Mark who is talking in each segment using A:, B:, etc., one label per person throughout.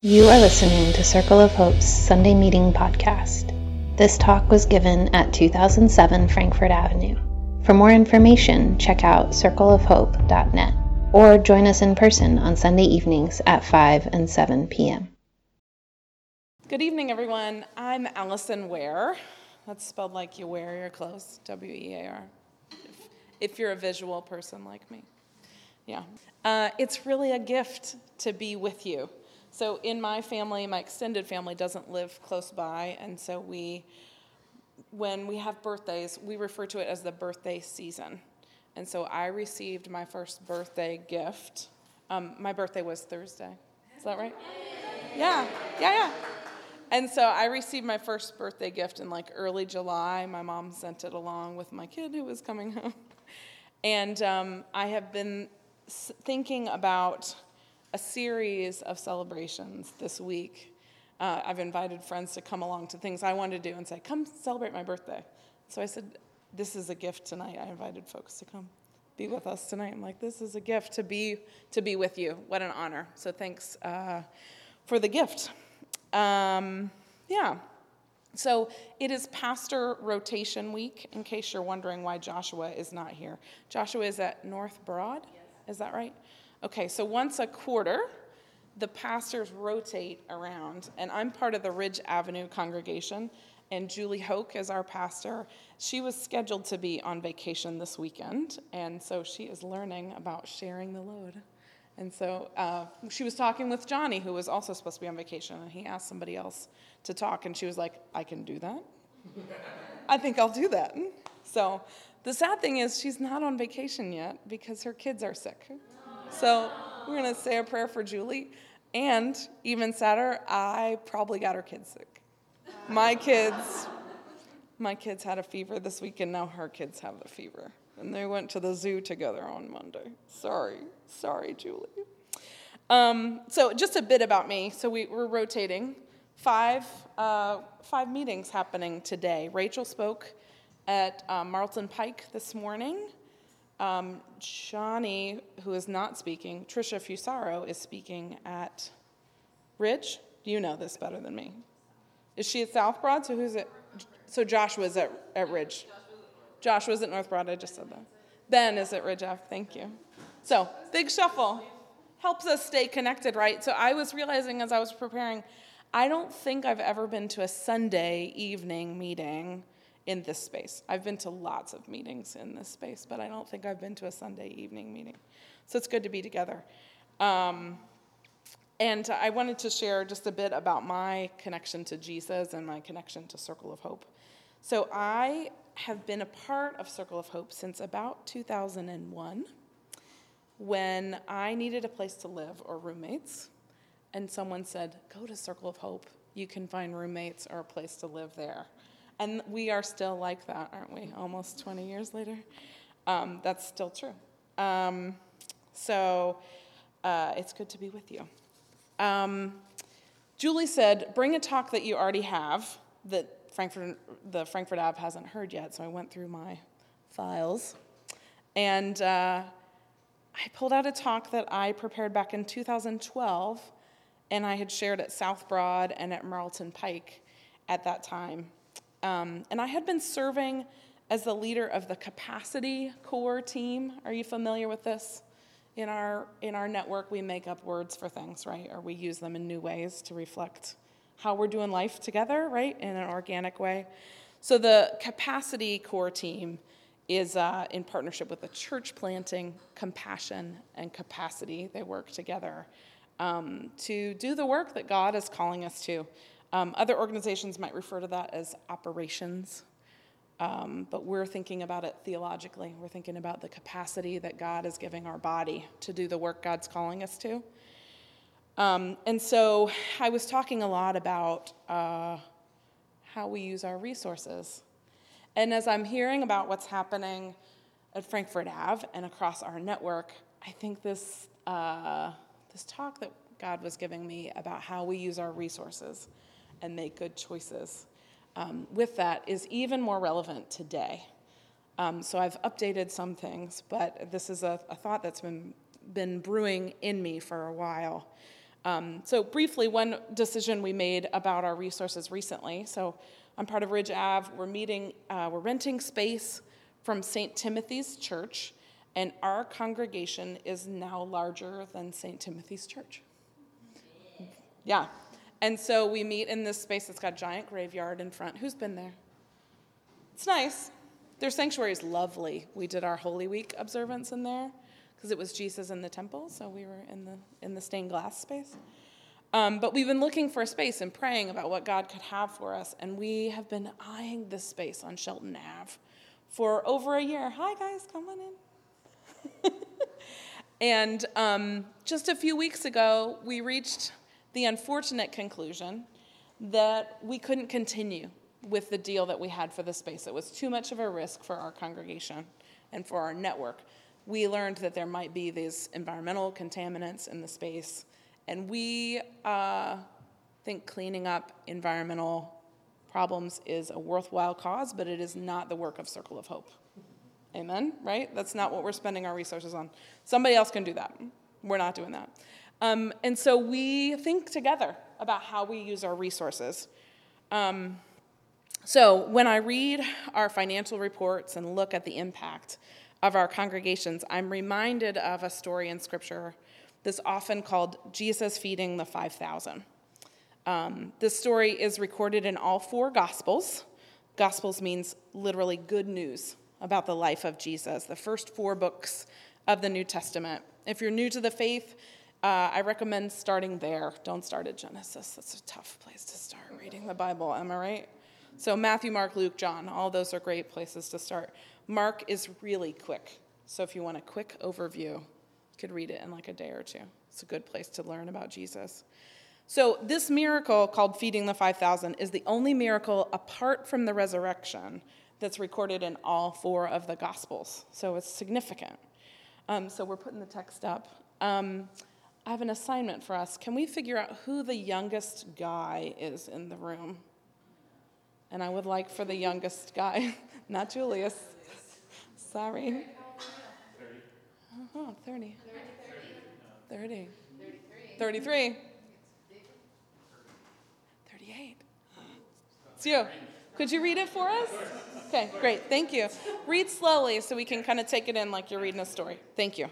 A: You are listening to Circle of Hope's Sunday Meeting Podcast. This talk was given at 2007 Frankfurt Avenue. For more information, check out circleofhope.net or join us in person on Sunday evenings at 5 and 7 p.m.
B: Good evening, everyone. I'm Allison Ware. That's spelled like you wear your clothes, W E A R, if, if you're a visual person like me. Yeah. Uh, it's really a gift to be with you. So, in my family, my extended family doesn't live close by, and so we, when we have birthdays, we refer to it as the birthday season. And so I received my first birthday gift. Um, my birthday was Thursday. Is that right? Yeah, yeah, yeah. And so I received my first birthday gift in like early July. My mom sent it along with my kid who was coming home. And um, I have been thinking about a series of celebrations this week. Uh, I've invited friends to come along to things I wanted to do and say, come celebrate my birthday. So I said, this is a gift tonight. I invited folks to come be with us tonight. I'm like, this is a gift to be to be with you. What an honor. So thanks uh, for the gift. Um, yeah. So it is pastor rotation week. In case you're wondering why Joshua is not here, Joshua is at North Broad. Yes. Is that right? Okay, so once a quarter, the pastors rotate around, and I'm part of the Ridge Avenue congregation, and Julie Hoke is our pastor. She was scheduled to be on vacation this weekend, and so she is learning about sharing the load. And so uh, she was talking with Johnny, who was also supposed to be on vacation, and he asked somebody else to talk, and she was like, I can do that. I think I'll do that. So the sad thing is, she's not on vacation yet because her kids are sick. So we're going to say a prayer for Julie. And even sadder, I probably got her kids sick. My kids, my kids had a fever this week, and now her kids have the fever. And they went to the zoo together on Monday. Sorry, sorry, Julie. Um, so just a bit about me. So we, are rotating. Five, uh, five meetings happening today. Rachel spoke at uh, Marlton Pike this morning. Um, Johnny, who is not speaking, Trisha Fusaro is speaking at Ridge. You know this better than me. Is she at South Broad? So who's it? So Joshua's at, at Ridge. Joshua's at North Broad. I just said that. Ben is at Ridge Ave. Thank you. So big shuffle helps us stay connected, right? So I was realizing as I was preparing, I don't think I've ever been to a Sunday evening meeting in this space. I've been to lots of meetings in this space, but I don't think I've been to a Sunday evening meeting. So it's good to be together. Um, and I wanted to share just a bit about my connection to Jesus and my connection to Circle of Hope. So I have been a part of Circle of Hope since about 2001 when I needed a place to live or roommates. And someone said, Go to Circle of Hope. You can find roommates or a place to live there. And we are still like that, aren't we? Almost 20 years later. Um, that's still true. Um, so uh, it's good to be with you. Um, Julie said, bring a talk that you already have that Frankfurt, the Frankfurt Ave hasn't heard yet. So I went through my files. And uh, I pulled out a talk that I prepared back in 2012, and I had shared at South Broad and at Marlton Pike at that time. Um, and I had been serving as the leader of the capacity core team. Are you familiar with this? In our, in our network, we make up words for things, right? Or we use them in new ways to reflect how we're doing life together, right? In an organic way. So the capacity core team is uh, in partnership with the church planting, compassion, and capacity. They work together um, to do the work that God is calling us to. Um, other organizations might refer to that as operations, um, but we're thinking about it theologically. We're thinking about the capacity that God is giving our body to do the work God's calling us to. Um, and so I was talking a lot about uh, how we use our resources. And as I'm hearing about what's happening at Frankfurt Ave and across our network, I think this, uh, this talk that God was giving me about how we use our resources and make good choices um, with that is even more relevant today. Um, so I've updated some things, but this is a, a thought that's been, been brewing in me for a while. Um, so, briefly, one decision we made about our resources recently. So, I'm part of Ridge Ave. We're meeting, uh, we're renting space from St. Timothy's Church, and our congregation is now larger than St. Timothy's Church. Yeah. And so we meet in this space that's got a giant graveyard in front. Who's been there? It's nice. Their sanctuary is lovely. We did our Holy Week observance in there because it was Jesus in the temple, so we were in the in the stained glass space. Um, but we've been looking for a space and praying about what God could have for us, and we have been eyeing this space on Shelton Ave for over a year. Hi guys, come on in. and um, just a few weeks ago, we reached the unfortunate conclusion that we couldn't continue with the deal that we had for the space. It was too much of a risk for our congregation and for our network. We learned that there might be these environmental contaminants in the space, and we uh, think cleaning up environmental problems is a worthwhile cause, but it is not the work of Circle of Hope. Amen? Right? That's not what we're spending our resources on. Somebody else can do that. We're not doing that. Um, and so we think together about how we use our resources. Um, so when I read our financial reports and look at the impact of our congregations, I'm reminded of a story in Scripture that's often called Jesus feeding the 5,000. Um, this story is recorded in all four Gospels. Gospels means literally good news about the life of Jesus, the first four books of the New Testament. If you're new to the faith, uh, I recommend starting there. Don't start at Genesis. That's a tough place to start reading the Bible, am I right? So, Matthew, Mark, Luke, John, all those are great places to start. Mark is really quick. So, if you want a quick overview, you could read it in like a day or two. It's a good place to learn about Jesus. So, this miracle called feeding the 5,000 is the only miracle apart from the resurrection that's recorded in all four of the Gospels. So, it's significant. Um, so, we're putting the text up. Um, I have an assignment for us. Can we figure out who the youngest guy is in the room? And I would like for the youngest guy, not Julius. Sorry. 30. Oh, 30. 30. 33. 38. It's you. Could you read it for us? Okay, great. Thank you. Read slowly so we can kind of take it in like you're reading a story. Thank you.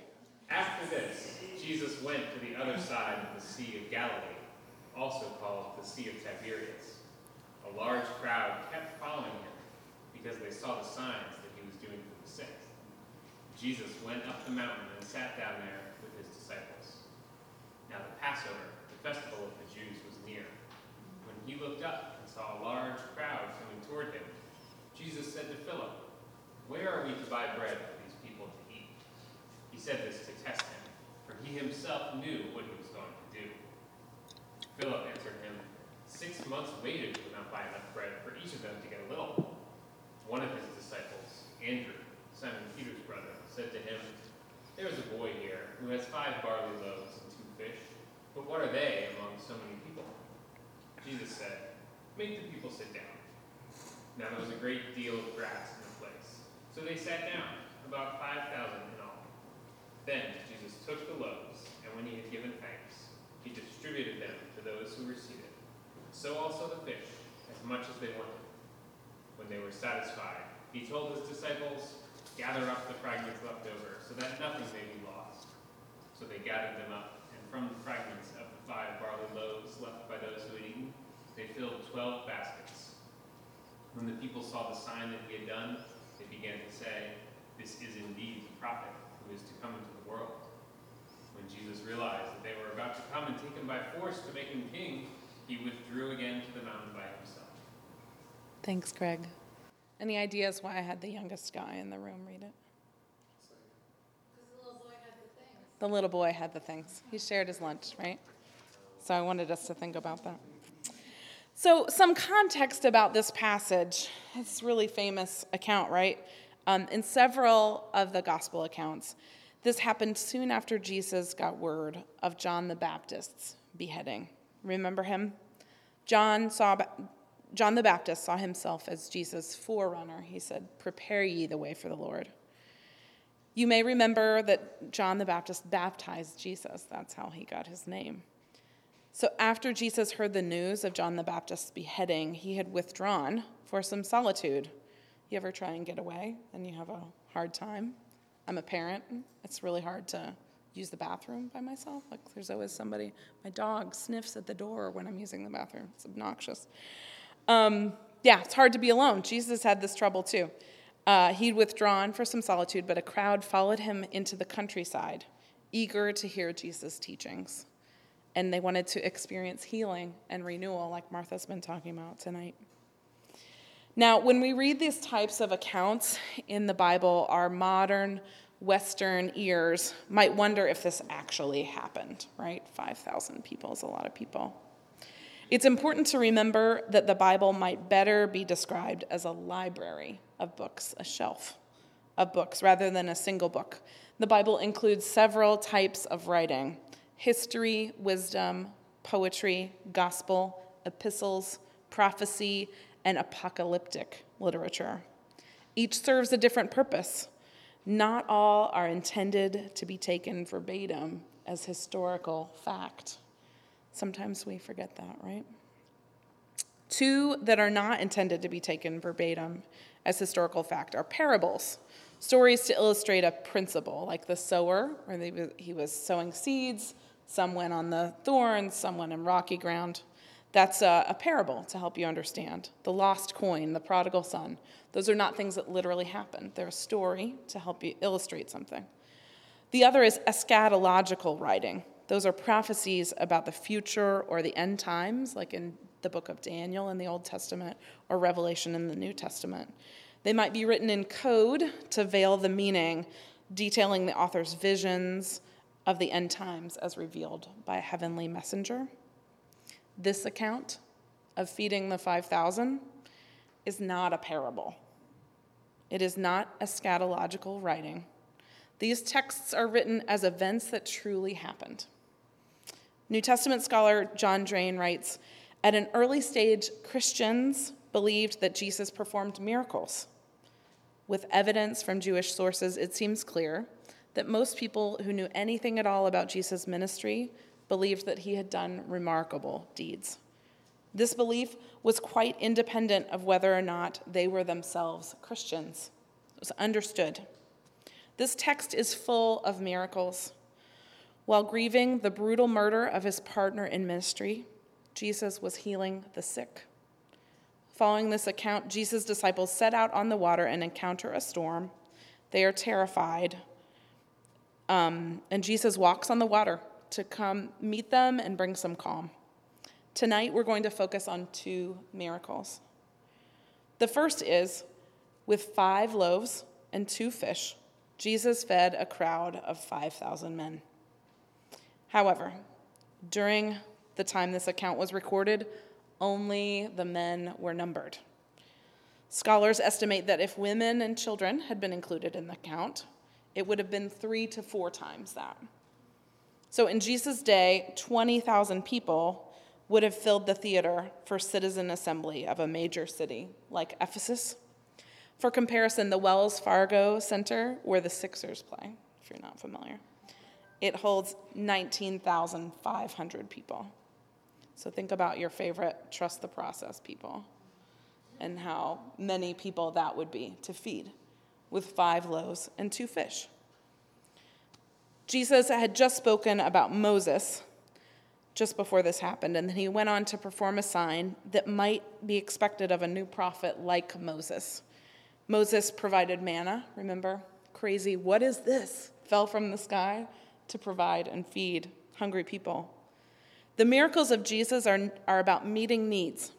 C: After this, Jesus went to the other side of the Sea of Galilee, also called the Sea of Tiberias. A large crowd kept following him because they saw the signs that he was doing for the sick. Jesus went up the mountain and sat down there with his disciples. Now the Passover, the festival of the Jews, was near. When he looked up and saw a large crowd coming toward him, Jesus said to Philip, Where are we to buy bread for these people to eat? He said this to test him he himself knew what he was going to do. Philip answered him, Six months waited would not buy enough bread for each of them to get a little. One of his disciples, Andrew, Simon Peter's brother, said to him, There is a boy here who has five barley loaves and two fish, but what are they among so many people? Jesus said, Make the people sit down. Now there was a great deal of grass in the place, so they sat down, about 5,000 in Jesus took the loaves, and when he had given thanks, he distributed them to those who received seated. So also the fish, as much as they wanted. When they were satisfied, he told his disciples, Gather up the fragments left over, so that nothing may be lost. So they gathered them up, and from the fragments of the five barley loaves left by those who had eaten, they filled twelve baskets. When the people saw the sign that he had done, they began to say, This is indeed the prophet who is to come into the world. When Jesus realized that they were about to come and take him by force to make him king, he withdrew again to the mountain by himself.
B: Thanks, Greg. Any ideas why I had the youngest guy in the room read it? The little boy had the things. He shared his lunch, right? So I wanted us to think about that. So, some context about this passage. It's a really famous account, right? Um, in several of the gospel accounts, this happened soon after Jesus got word of John the Baptist's beheading. Remember him? John saw John the Baptist saw himself as Jesus' forerunner. He said, "Prepare ye the way for the Lord." You may remember that John the Baptist baptized Jesus. That's how he got his name. So after Jesus heard the news of John the Baptist's beheading, he had withdrawn for some solitude. You ever try and get away and you have a hard time? I'm a parent. It's really hard to use the bathroom by myself. Like there's always somebody. My dog sniffs at the door when I'm using the bathroom. It's obnoxious. Um, yeah, it's hard to be alone. Jesus had this trouble too. Uh, he'd withdrawn for some solitude, but a crowd followed him into the countryside, eager to hear Jesus' teachings and they wanted to experience healing and renewal, like Martha's been talking about tonight. Now, when we read these types of accounts in the Bible, our modern Western ears might wonder if this actually happened, right? 5,000 people is a lot of people. It's important to remember that the Bible might better be described as a library of books, a shelf of books, rather than a single book. The Bible includes several types of writing history, wisdom, poetry, gospel, epistles, prophecy, and apocalyptic literature. Each serves a different purpose. Not all are intended to be taken verbatim as historical fact. Sometimes we forget that, right? Two that are not intended to be taken verbatim as historical fact are parables, stories to illustrate a principle, like the sower, where he was sowing seeds some went on the thorns, some went in rocky ground. That's a, a, parable to help you understand. The lost coin, the prodigal son, those are not things that literally happened. They're a story to help you illustrate something. The other is eschatological writing. Those are prophecies about the future or the end times, like in the book of Daniel in the Old Testament or Revelation in the New Testament. They might be written in code to veil the meaning, detailing the author's visions, of the end times as revealed by a heavenly messenger. This account of feeding the 5,000 is not a parable. It is not a eschatological writing. These texts are written as events that truly happened. New Testament scholar John Drane writes At an early stage, Christians believed that Jesus performed miracles. With evidence from Jewish sources, it seems clear that most people who knew anything at all about Jesus' ministry believed that he had done remarkable deeds. This belief was quite independent of whether or not they were themselves Christians. It was understood. This text is full of miracles. While grieving the brutal murder of his partner in ministry, Jesus was healing the sick. Following this account, Jesus' disciples set out on the water and encounter a storm. They are terrified, um, and Jesus walks on the water to come meet them and bring some calm. Tonight, we're going to focus on two miracles. The first is with five loaves and two fish, Jesus fed a crowd of 5,000 men. However, during the time this account was recorded, only the men were numbered. Scholars estimate that if women and children had been included in the count, it would have been three to four times that. So in Jesus' day, 20,000 people would have filled the theater for citizen assembly of a major city like Ephesus. For comparison, the Wells Fargo Center, where the Sixers play, if you're not familiar, it holds 19,500 people. So think about your favorite trust the process people and how many people that would be to feed with five loaves and two fish. Jesus had just spoken about Moses just before this happened, and then he went on to perform a sign that might be expected of a new prophet like Moses. Moses provided manna, remember? Crazy, what is this? Fell from the sky to provide and feed hungry people. The miracles of Jesus are, are about meeting needs,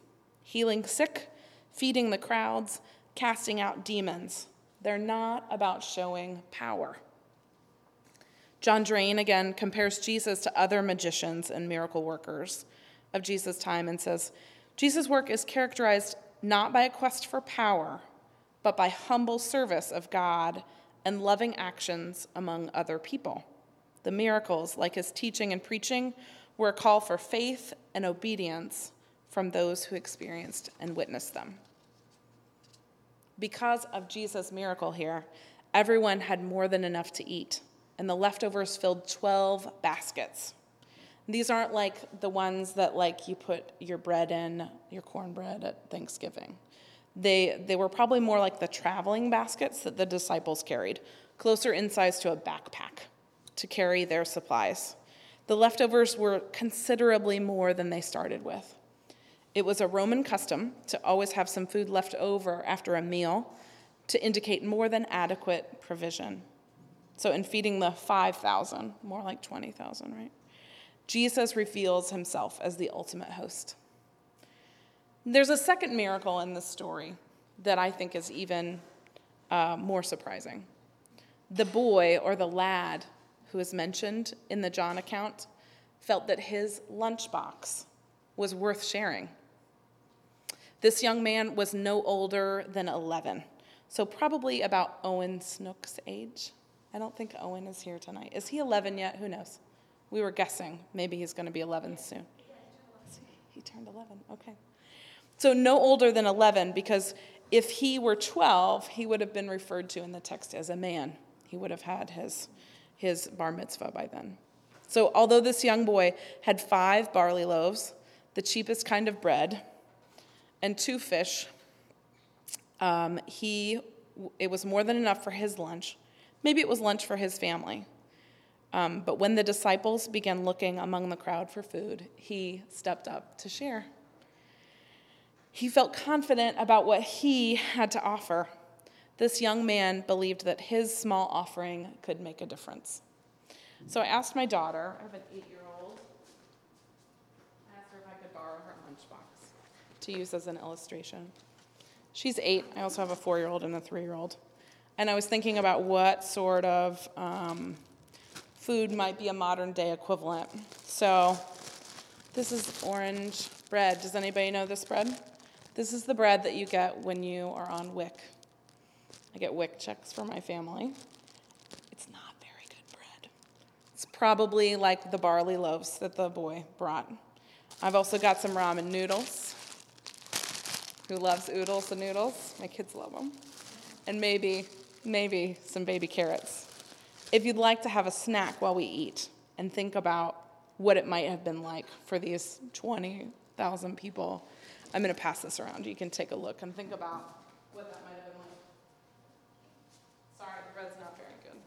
B: healing sick, feeding the crowds, casting out demons. They're not about showing power. John Drane again compares Jesus to other magicians and miracle workers of Jesus' time and says, Jesus' work is characterized not by a quest for power, but by humble service of God and loving actions among other people. The miracles, like his teaching and preaching, were a call for faith and obedience from those who experienced and witnessed them. Because of Jesus' miracle here, everyone had more than enough to eat, and the leftovers filled 12 baskets. These aren't like the ones that like you put your bread in, your cornbread at Thanksgiving. They, they were probably more like the traveling baskets that the disciples carried, closer in size to a backpack to carry their supplies. The leftovers were considerably more than they started with. It was a Roman custom to always have some food left over after a meal to indicate more than adequate provision. So, in feeding the 5,000, more like 20,000, right? Jesus reveals himself as the ultimate host. There's a second miracle in this story that I think is even uh, more surprising. The boy or the lad who is mentioned in the John account felt that his lunchbox was worth sharing. This young man was no older than 11, so probably about Owen Snook's age. I don't think Owen is here tonight. Is he 11 yet? Who knows? We were guessing. Maybe he's going to be 11 soon. He turned 11. Okay. So no older than 11, because if he were 12, he would have been referred to in the text as a man. He would have had his, his bar mitzvah by then. So although this young boy had five barley loaves, the cheapest kind of bread, and two fish, um, he, it was more than enough for his lunch. Maybe it was lunch for his family. Um, but when the disciples began looking among the crowd for food, he stepped up to share. He felt confident about what he had to offer. This young man believed that his small offering could make a difference. So I asked my daughter, I have an eight year old, I asked her if I could borrow her lunchbox to use as an illustration. She's eight. I also have a four year old and a three year old. And I was thinking about what sort of um, food might be a modern day equivalent. So this is orange bread. Does anybody know this bread? This is the bread that you get when you are on WIC. I get WIC checks for my family. It's not very good bread. It's probably like the barley loaves that the boy brought. I've also got some ramen noodles. Who loves oodles and noodles? My kids love them. And maybe, maybe some baby carrots if you'd like to have a snack while we eat and think about what it might have been like for these 20,000 people, I'm going to pass this around. You can take a look and think about what that might have been like. Sorry, the bread's not very good.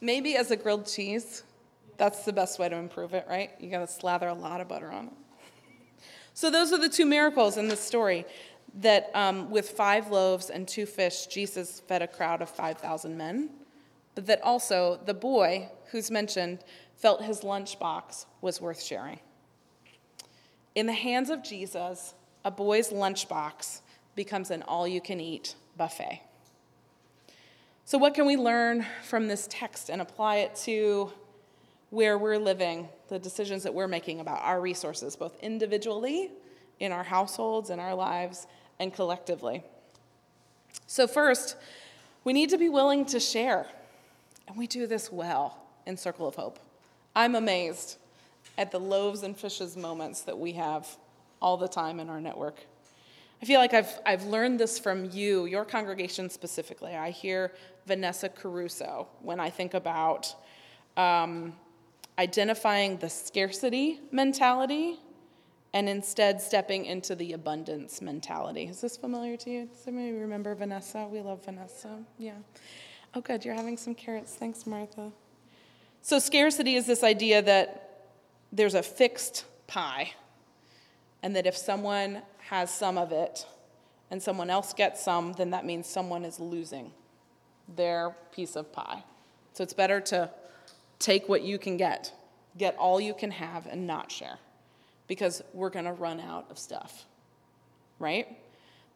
B: Maybe as a grilled cheese, that's the best way to improve it, right? You got to slather a lot of butter on it. So, those are the two miracles in this story that um, with five loaves and two fish, Jesus fed a crowd of 5,000 men but that also the boy who's mentioned felt his lunchbox was worth sharing. In the hands of Jesus, a boy's lunchbox becomes an all you can eat buffet. So, what can we learn from this text and apply it to where we're living, the decisions that we're making about our resources, both individually, in our households, in our lives, and collectively? So, first, we need to be willing to share and we do this well in Circle of Hope. I'm amazed at the loaves and fishes moments that we have all the time in our network. I feel like I've, I've learned this from you, your congregation specifically. I hear Vanessa Caruso when I think about um, identifying the scarcity mentality and instead stepping into the abundance mentality. Is this familiar to you? Does anybody remember Vanessa? We love Vanessa. Yeah. Oh, good, you're having some carrots. Thanks, Martha. So, scarcity is this idea that there's a fixed pie, and that if someone has some of it and someone else gets some, then that means someone is losing their piece of pie. So, it's better to take what you can get, get all you can have, and not share, because we're going to run out of stuff, right?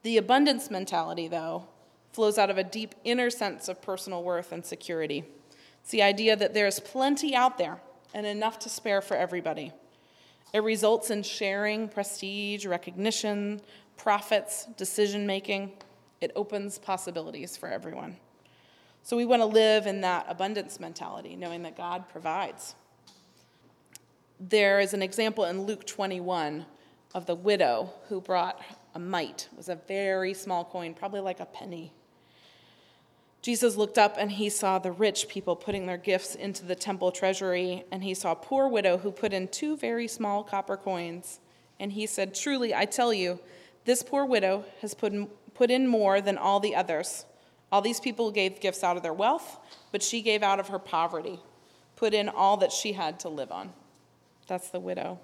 B: The abundance mentality, though, flows out of a deep inner sense of personal worth and security. It's the idea that there is plenty out there and enough to spare for everybody. It results in sharing, prestige, recognition, profits, decision making. It opens possibilities for everyone. So we want to live in that abundance mentality, knowing that God provides. There is an example in Luke 21 of the widow who brought a mite. It was a very small coin, probably like a penny Jesus looked up and he saw the rich people putting their gifts into the temple treasury, and he saw a poor widow who put in two very small copper coins. And he said, Truly, I tell you, this poor widow has put in, put in more than all the others. All these people gave gifts out of their wealth, but she gave out of her poverty, put in all that she had to live on. That's the widow.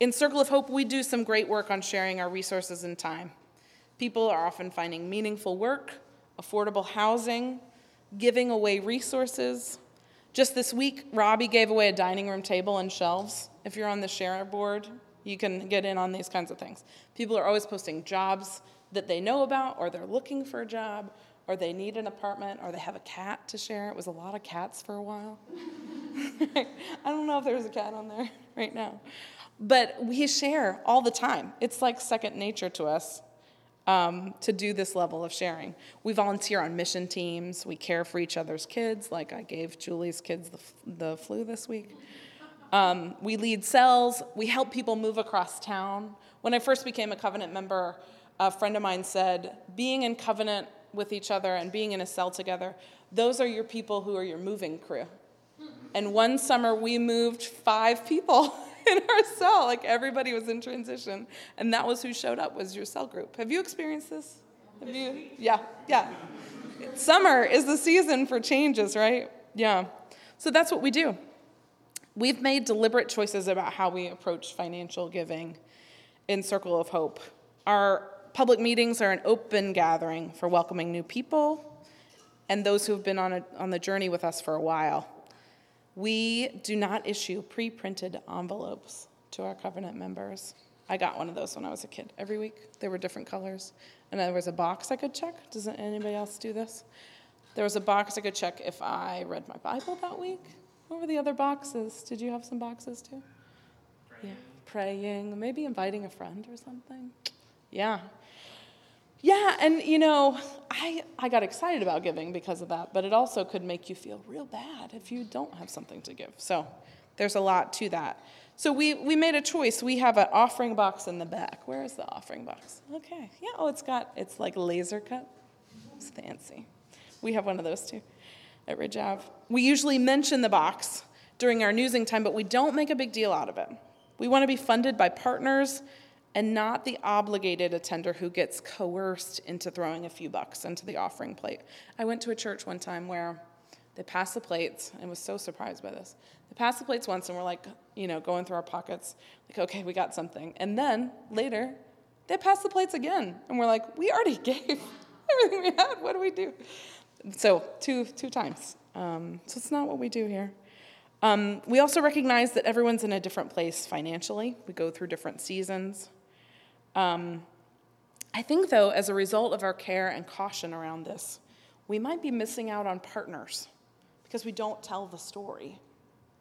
B: In Circle of Hope, we do some great work on sharing our resources and time. People are often finding meaningful work affordable housing, giving away resources. Just this week, Robbie gave away a dining room table and shelves. If you're on the share board, you can get in on these kinds of things. People are always posting jobs that they know about, or they're looking for a job, or they need an apartment, or they have a cat to share. It was a lot of cats for a while. I don't know if there's a cat on there right now. But we share all the time. It's like second nature to us um, to do this level of sharing. We volunteer on mission teams. We care for each other's kids, like I gave Julie's kids the, the flu this week. Um, we lead cells. We help people move across town. When I first became a covenant member, a friend of mine said, being in covenant with each other and being in a cell together, those are your people who are your moving crew. And one summer we moved five people. in our cell. Like everybody was in transition. And that was who showed up was your cell group. Have you experienced this? Have you? Yeah, yeah. Summer is the season for changes, right? Yeah. So that's what we do. We've made deliberate choices about how we approach financial giving in Circle of Hope. Our public meetings are an open gathering for welcoming new people and those who have been on, a, on the journey with us for a while. We do not issue pre printed envelopes to our covenant members. I got one of those when I was a kid. Every week, they were different colors. And there was a box I could check. Does anybody else do this? There was a box I could check if I read my Bible that week. What were the other boxes? Did you have some boxes too? Praying. Yeah, praying, maybe inviting a friend or something. Yeah. Yeah, and you know, I, I got excited about giving because of that, but it also could make you feel real bad if you don't have something to give. So there's a lot to that. So we, we made a choice. We have an offering box in the back. Where is the offering box? Okay. Yeah, oh, it's got, it's like laser cut. It's fancy. We have one of those too at Ridge Ave. We usually mention the box during our newsing time, but we don't make a big deal out of it. We want to be funded by partners and not the obligated attender who gets coerced into throwing a few bucks into the offering plate. I went to a church one time where they passed the plates and was so surprised by this. They passed the plates once and we're like, you know, going through our pockets, like, okay, we got something. And then later, they passed the plates again. And we're like, we already gave everything we had. What do we do? So, two, two times. Um, so, it's not what we do here. Um, we also recognize that everyone's in a different place financially. We go through different seasons. Um, I think, though, as a result of our care and caution around this, we might be missing out on partners because we don't tell the story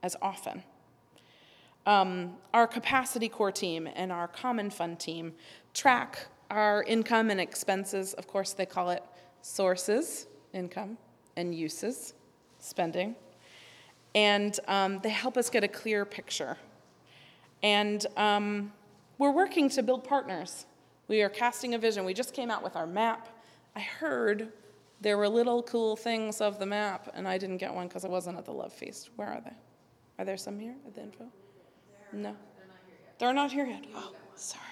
B: as often. Um, our capacity core team and our common fund team track our income and expenses. Of course, they call it sources, income, and uses, spending. And um, they help us get a clear picture. And um, we're working to build partners. We are casting a vision. We just came out with our map. I heard there were little cool things of the map, and I didn't get one because I wasn't at the Love Feast. Where are they? Are there some here at the info? No. They're not here yet. Oh, sorry.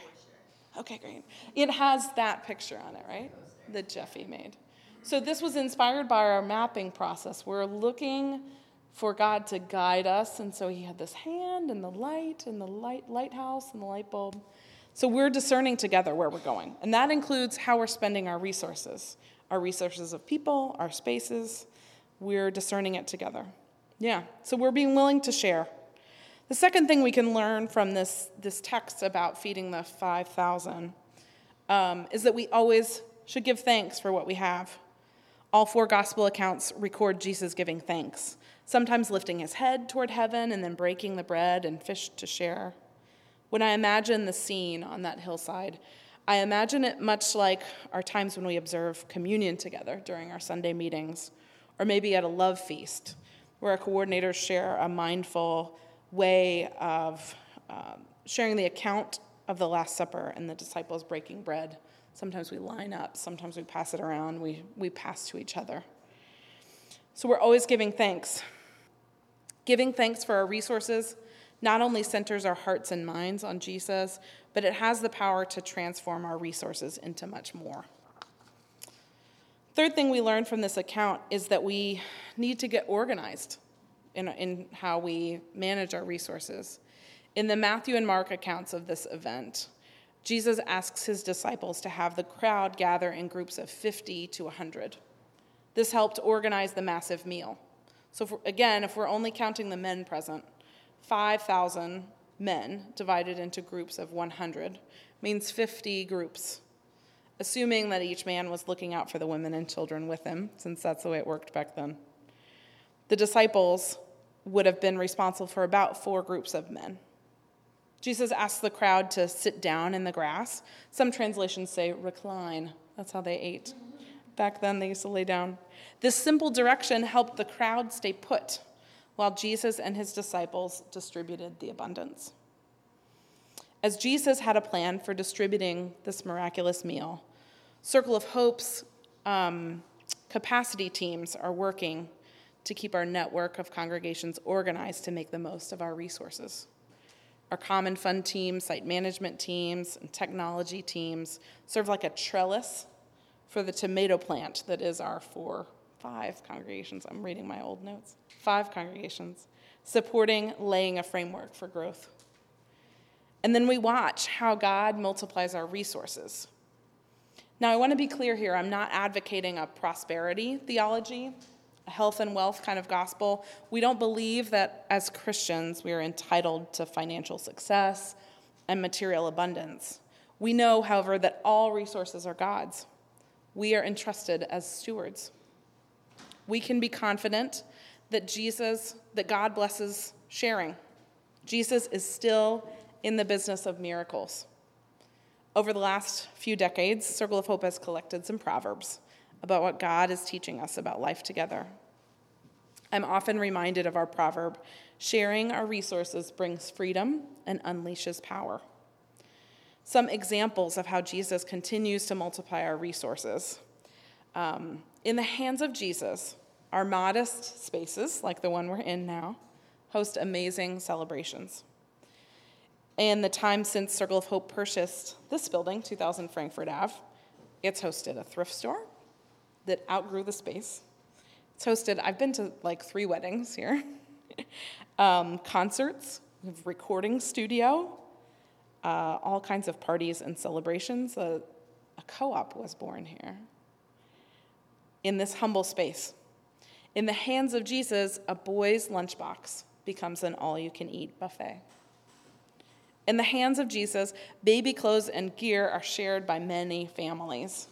B: Okay, great. It has that picture on it, right? That Jeffy made. So this was inspired by our mapping process. We're looking for God to guide us. And so he had this hand and the light and the light lighthouse and the light bulb. So we're discerning together where we're going. And that includes how we're spending our resources, our resources of people, our spaces. We're discerning it together. Yeah. So we're being willing to share. The second thing we can learn from this, this text about feeding the 5,000 um, is that we always should give thanks for what we have. All four gospel accounts record Jesus giving thanks sometimes lifting his head toward heaven and then breaking the bread and fish to share. When I imagine the scene on that hillside, I imagine it much like our times when we observe communion together during our Sunday meetings, or maybe at a love feast, where our coordinators share a mindful way of uh, sharing the account of the Last Supper and the disciples breaking bread. Sometimes we line up, sometimes we pass it around, we, we pass to each other. So we're always giving thanks. Giving thanks for our resources not only centers our hearts and minds on Jesus, but it has the power to transform our resources into much more. Third thing we learned from this account is that we need to get organized in, in how we manage our resources. In the Matthew and Mark accounts of this event, Jesus asks his disciples to have the crowd gather in groups of 50 to 100. This helped organize the massive meal. So, if again, if we're only counting the men present, 5,000 men divided into groups of 100 means 50 groups, assuming that each man was looking out for the women and children with him, since that's the way it worked back then. The disciples would have been responsible for about four groups of men. Jesus asked the crowd to sit down in the grass. Some translations say recline. That's how they ate. Back then, they used to lay down. This simple direction helped the crowd stay put while Jesus and his disciples distributed the abundance. As Jesus had a plan for distributing this miraculous meal, Circle of Hope's um, capacity teams are working to keep our network of congregations organized to make the most of our resources. Our common fund teams, site management teams, and technology teams serve like a trellis for the tomato plant that is our four, five congregations. I'm reading my old notes. Five congregations supporting laying a framework for growth. And then we watch how God multiplies our resources. Now, I want to be clear here I'm not advocating a prosperity theology a health and wealth kind of gospel. We don't believe that as Christians we are entitled to financial success and material abundance. We know, however, that all resources are God's. We are entrusted as stewards. We can be confident that Jesus, that God blesses sharing. Jesus is still in the business of miracles. Over the last few decades, Circle of Hope has collected some proverbs about what God is teaching us about life together. I'm often reminded of our proverb sharing our resources brings freedom and unleashes power. Some examples of how Jesus continues to multiply our resources. Um, in the hands of Jesus, our modest spaces, like the one we're in now, host amazing celebrations. In the time since Circle of Hope purchased this building, 2000 Frankfurt Ave, it's hosted a thrift store, that outgrew the space. It's hosted, I've been to like three weddings here, um, concerts, recording studio, uh, all kinds of parties and celebrations. A, a co op was born here in this humble space. In the hands of Jesus, a boy's lunchbox becomes an all you can eat buffet. In the hands of Jesus, baby clothes and gear are shared by many families.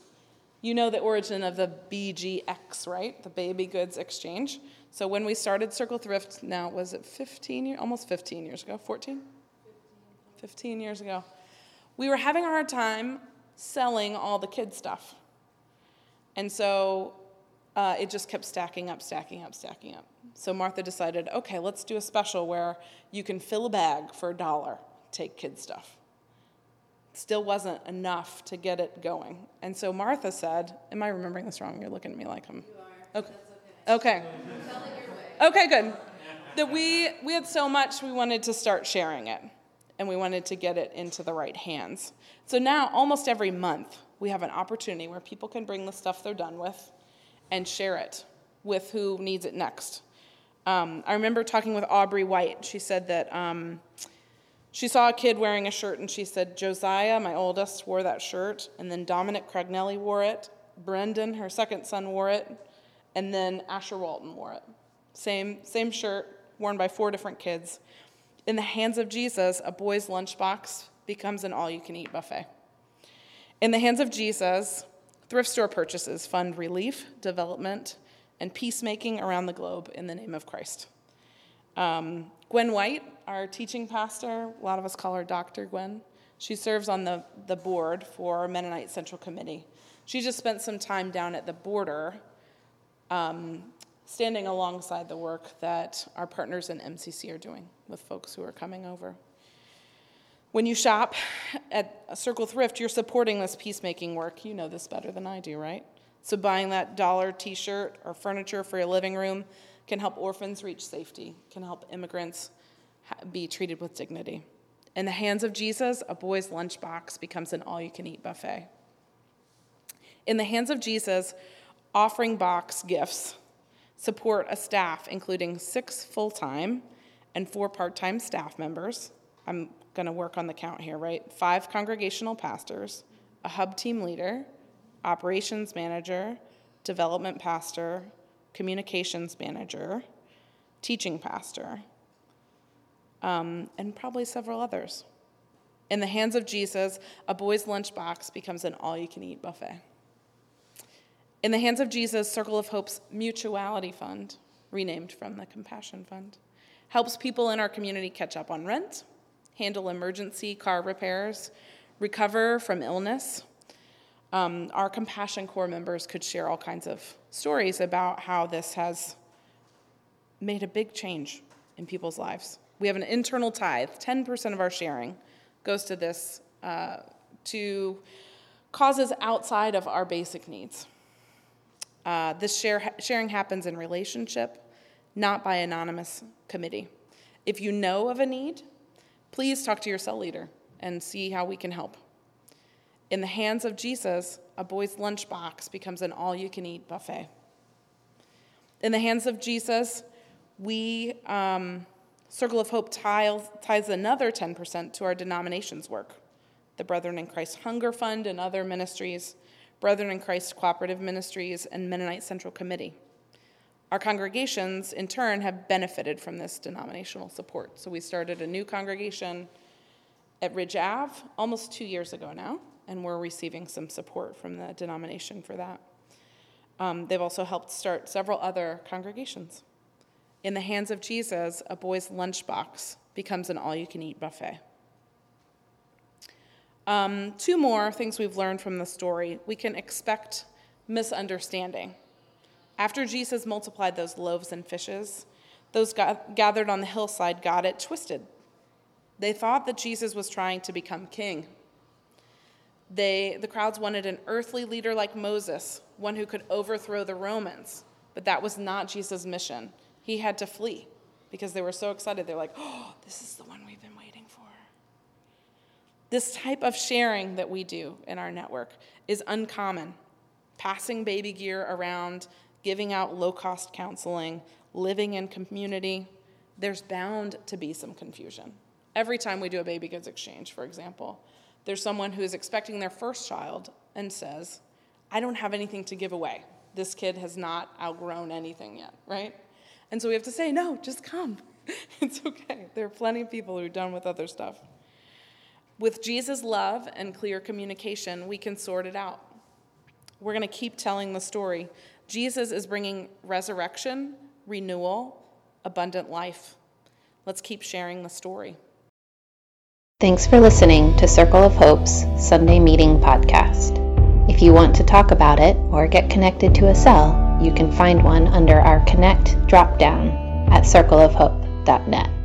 B: You know the origin of the BGX, right? The Baby Goods Exchange. So when we started Circle Thrift, now was it 15 years, almost 15 years ago, 14? 15 years ago. We were having a hard time selling all the kid stuff. And so uh, it just kept stacking up, stacking up, stacking up. So Martha decided, okay, let's do a special where you can fill a bag for a dollar, take kid stuff still wasn't enough to get it going. And so Martha said, Am I remembering this wrong? You're looking at me like I'm. Okay. Okay. Okay, good. That we, we had so much, we wanted to start sharing it and we wanted to get it into the right hands. So now, almost every month, we have an opportunity where people can bring the stuff they're done with and share it with who needs it next. Um, I remember talking with Aubrey White. She said that um, she saw a kid wearing a shirt and she said, Josiah, my oldest, wore that shirt, and then Dominic Cragnelli wore it, Brendan, her second son, wore it, and then Asher Walton wore it. Same, same shirt, worn by four different kids. In the hands of Jesus, a boy's lunchbox becomes an all you can eat buffet. In the hands of Jesus, thrift store purchases fund relief, development, and peacemaking around the globe in the name of Christ. Um, Gwen White, our teaching pastor, a lot of us call her Dr. Gwen. She serves on the, the board for Mennonite Central Committee. She just spent some time down at the border, um, standing alongside the work that our partners in MCC are doing with folks who are coming over. When you shop at Circle Thrift, you're supporting this peacemaking work. You know this better than I do, right? So, buying that dollar t shirt or furniture for your living room can help orphans reach safety, can help immigrants be treated with dignity. In the hands of Jesus, a boy's lunchbox becomes an all you can eat buffet. In the hands of Jesus, offering box gifts support a staff including six full time and four part time staff members. I'm going to work on the count here, right? Five congregational pastors, a hub team leader, operations manager, development pastor, communications manager, teaching pastor, um, and probably several others. In the hands of Jesus, a boy's lunchbox becomes an all you can eat buffet. In the hands of Jesus, Circle of Hope's Mutuality Fund, renamed from the Compassion Fund, helps people in our community catch up on rent, handle emergency car repairs, recover from illness. Um, our Compassion Corps members could share all kinds of stories about how this has made a big change in people's lives. We have an internal tithe, 10% of our sharing goes to this, uh, to causes outside of our basic needs. Uh, this share, sharing happens in relationship, not by anonymous committee. If you know of a need, please talk to your cell leader and see how we can help. In the hands of Jesus, a boy's lunchbox becomes an all you can eat buffet. In the hands of Jesus, we, um, Circle of Hope, ties, ties another 10% to our denomination's work the Brethren in Christ Hunger Fund and other ministries, Brethren in Christ Cooperative Ministries, and Mennonite Central Committee. Our congregations, in turn, have benefited from this denominational support. So we started a new congregation at Ridge Ave almost two years ago now, and we're receiving some support from the denomination for that. Um, they've also helped start several other congregations. In the hands of Jesus, a boy's lunchbox becomes an all you can eat buffet. Um, two more things we've learned from the story. We can expect misunderstanding. After Jesus multiplied those loaves and fishes, those gathered on the hillside got it twisted. They thought that Jesus was trying to become king. They, the crowds wanted an earthly leader like Moses, one who could overthrow the Romans, but that was not Jesus' mission he had to flee because they were so excited. They're like, oh, this is the one we've been waiting for. This type of sharing that we do in our network is uncommon. Passing baby gear around, giving out low cost counseling, living in community, there's bound to be some confusion. Every time we do a baby goods exchange, for example, there's someone who is expecting their first child and says, I don't have anything to give away. This kid has not outgrown anything yet, right? And so we have to say, no, just come. it's okay. There are plenty of people who are done with other stuff. With Jesus' love and clear communication, we can sort it out. We're going to keep telling the story. Jesus is bringing resurrection, renewal, abundant life. Let's keep sharing the story.
A: Thanks for listening to Circle of Hope's Sunday Meeting Podcast. If you want to talk about it or get connected to a cell, you can find one under our Connect dropdown at circleofhope.net.